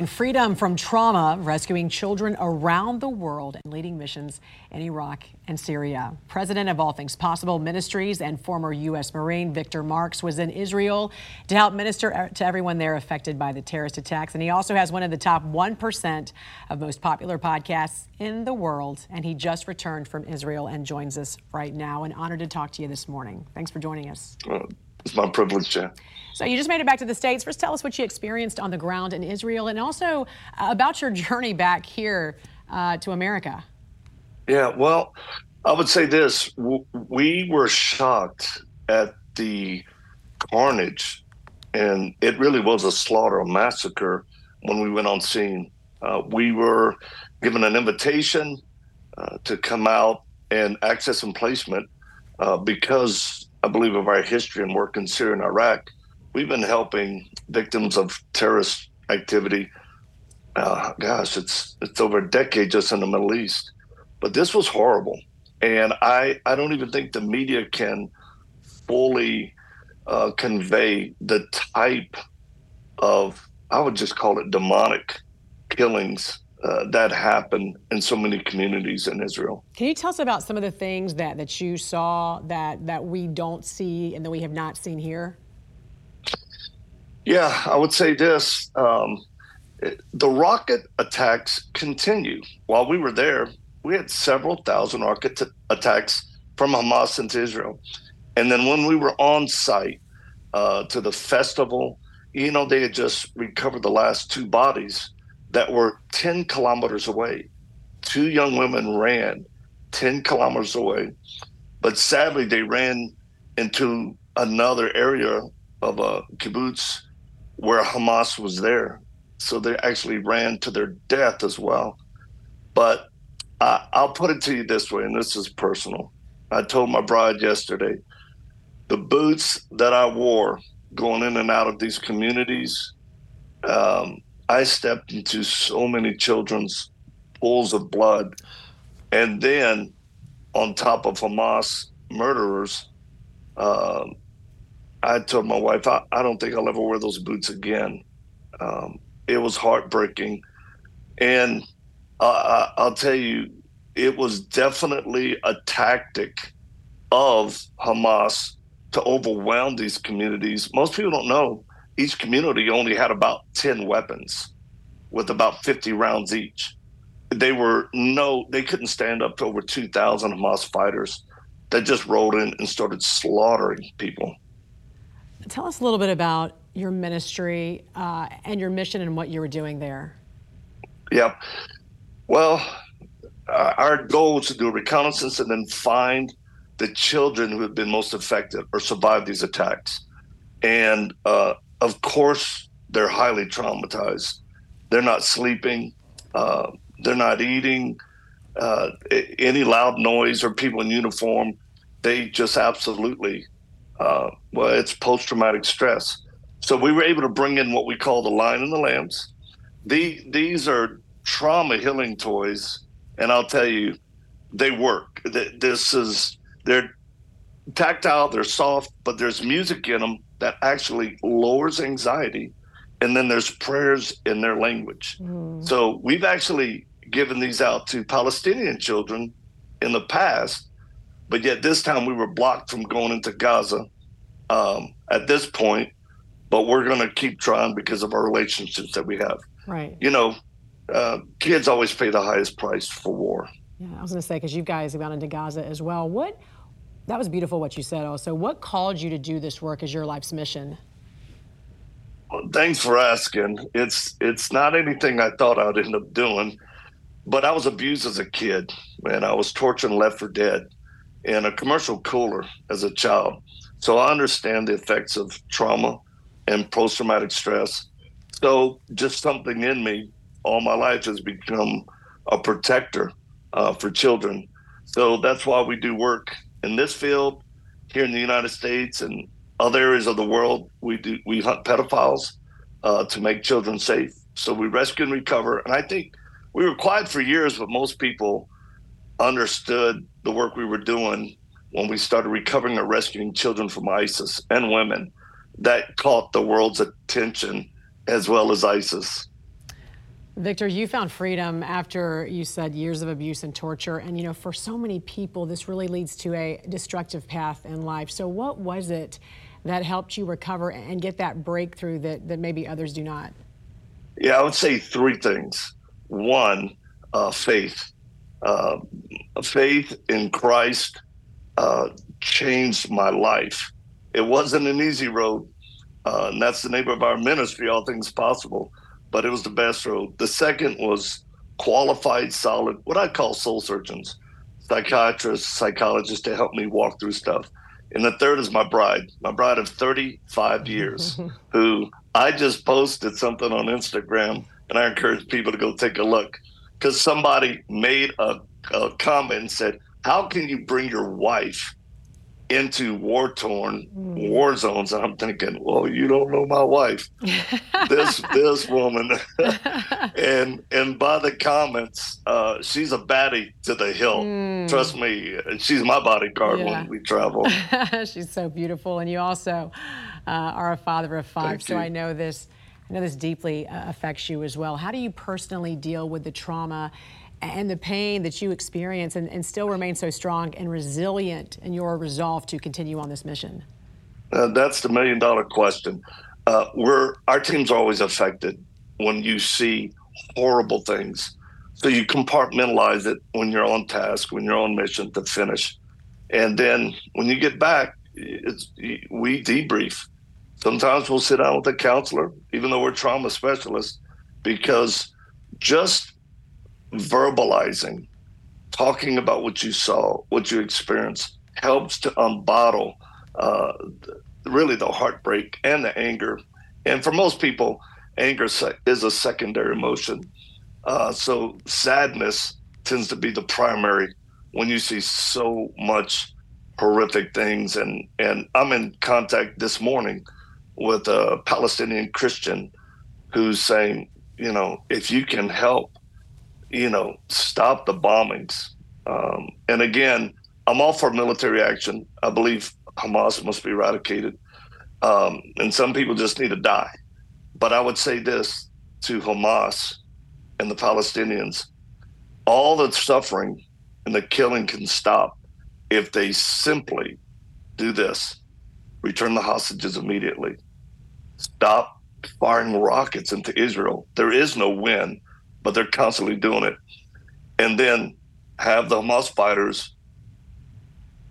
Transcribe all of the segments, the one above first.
in freedom from trauma, rescuing children around the world and leading missions in Iraq and Syria. President of All Things Possible Ministries and former U.S. Marine Victor Marx was in Israel to help minister er, to everyone there affected by the terrorist attacks. And he also has one of the top 1% of most popular podcasts in the world. And he just returned from Israel and joins us right now. An honor to talk to you this morning. Thanks for joining us. It's my privilege, Jen. So you just made it back to the States. First, tell us what you experienced on the ground in Israel and also uh, about your journey back here uh, to America. Yeah, well, I would say this. We were shocked at the carnage, and it really was a slaughter, a massacre when we went on scene. Uh, we were given an invitation uh, to come out and access some placement uh, because I believe of our history and work in Syria and Iraq we've been helping victims of terrorist activity. Uh, gosh, it's it's over a decade just in the Middle East, but this was horrible, and I I don't even think the media can fully uh, convey the type of I would just call it demonic killings uh, that happen in so many communities in Israel. Can you tell us about some of the things that, that you saw that, that we don't see and that we have not seen here? Yeah, I would say this. Um, the rocket attacks continue. While we were there, we had several thousand rocket t- attacks from Hamas into Israel. And then when we were on site uh, to the festival, you know, they had just recovered the last two bodies that were 10 kilometers away. Two young women ran 10 kilometers away, but sadly, they ran into another area of a kibbutz where Hamas was there. So they actually ran to their death as well. But uh, I'll put it to you this way, and this is personal. I told my bride yesterday the boots that I wore going in and out of these communities, um, I stepped into so many children's pools of blood. And then on top of Hamas murderers, um, I told my wife, I, I don't think I'll ever wear those boots again. Um, it was heartbreaking. And I'll tell you, it was definitely a tactic of Hamas to overwhelm these communities. Most people don't know each community only had about 10 weapons with about 50 rounds each. They were no, they couldn't stand up to over 2,000 Hamas fighters that just rolled in and started slaughtering people. Tell us a little bit about your ministry uh, and your mission and what you were doing there. Yep. Well, uh, our goal is to do a reconnaissance and then find the children who have been most affected or survived these attacks. And uh, of course, they're highly traumatized. They're not sleeping, uh, they're not eating. Uh, any loud noise or people in uniform, they just absolutely uh, well, it's post traumatic stress. So we were able to bring in what we call the lion and the lambs. The, these are trauma healing toys, and I'll tell you, they work. This is they're tactile, they're soft, but there's music in them that actually lowers anxiety, and then there's prayers in their language. Mm. So we've actually given these out to Palestinian children in the past but yet this time we were blocked from going into Gaza um, at this point. But we're going to keep trying because of our relationships that we have. Right. You know, uh, kids always pay the highest price for war. Yeah, I was going to say because you guys have gone into Gaza as well. What that was beautiful what you said. Also, what called you to do this work as your life's mission? Well, thanks for asking. It's it's not anything I thought I'd end up doing, but I was abused as a kid, and I was tortured and left for dead in a commercial cooler as a child. So I understand the effects of trauma and post traumatic stress. So just something in me all my life has become a protector uh, for children. So that's why we do work in this field here in the United States and other areas of the world. We do we hunt pedophiles uh, to make children safe. So we rescue and recover. And I think we were quiet for years, but most people understood the work we were doing when we started recovering and rescuing children from ISIS and women. That caught the world's attention as well as ISIS. Victor, you found freedom after you said years of abuse and torture. And, you know, for so many people, this really leads to a destructive path in life. So, what was it that helped you recover and get that breakthrough that, that maybe others do not? Yeah, I would say three things. One, uh, faith. Uh, faith in Christ uh, changed my life. It wasn't an easy road, uh, and that's the name of our ministry, All Things Possible but it was the best road. The second was qualified, solid, what I call soul surgeons, psychiatrists, psychologists to help me walk through stuff. And the third is my bride, my bride of 35 years, who I just posted something on Instagram, and I encourage people to go take a look because somebody made a, a comment and said, How can you bring your wife into war torn mm. war zones and I'm thinking, well, you don't know my wife. this this woman and and by the comments, uh, she's a baddie to the hill. Mm. Trust me, she's my bodyguard yeah. when we travel. she's so beautiful. And you also uh, are a father of five, Thank so you. I know this I know this deeply uh, affects you as well. How do you personally deal with the trauma and the pain that you experience and, and still remain so strong and resilient in your resolve to continue on this mission? Uh, that's the million dollar question. Uh, we're our team's always affected when you see horrible things. So you compartmentalize it when you're on task, when you're on mission to finish, and then when you get back, we debrief. Sometimes we'll sit down with a counselor, even though we're trauma specialists, because just verbalizing, talking about what you saw, what you experienced, helps to unbottle uh, really the heartbreak and the anger. And for most people, anger is a secondary emotion. Uh, so sadness tends to be the primary when you see so much horrific things. And, and I'm in contact this morning with a Palestinian Christian who's saying, you know, if you can help you know, stop the bombings. Um, and again, I'm all for military action. I believe Hamas must be eradicated. Um, and some people just need to die. But I would say this to Hamas and the Palestinians all the suffering and the killing can stop if they simply do this return the hostages immediately, stop firing rockets into Israel. There is no win but they're constantly doing it. And then have the Hamas fighters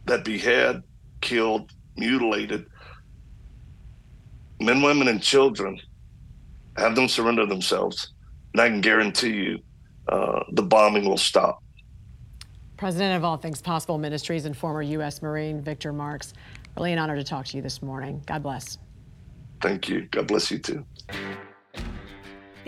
that behead, killed, mutilated men, women, and children, have them surrender themselves. And I can guarantee you uh, the bombing will stop. President of All Things Possible Ministries and former U.S. Marine Victor Marx, really an honor to talk to you this morning. God bless. Thank you. God bless you too.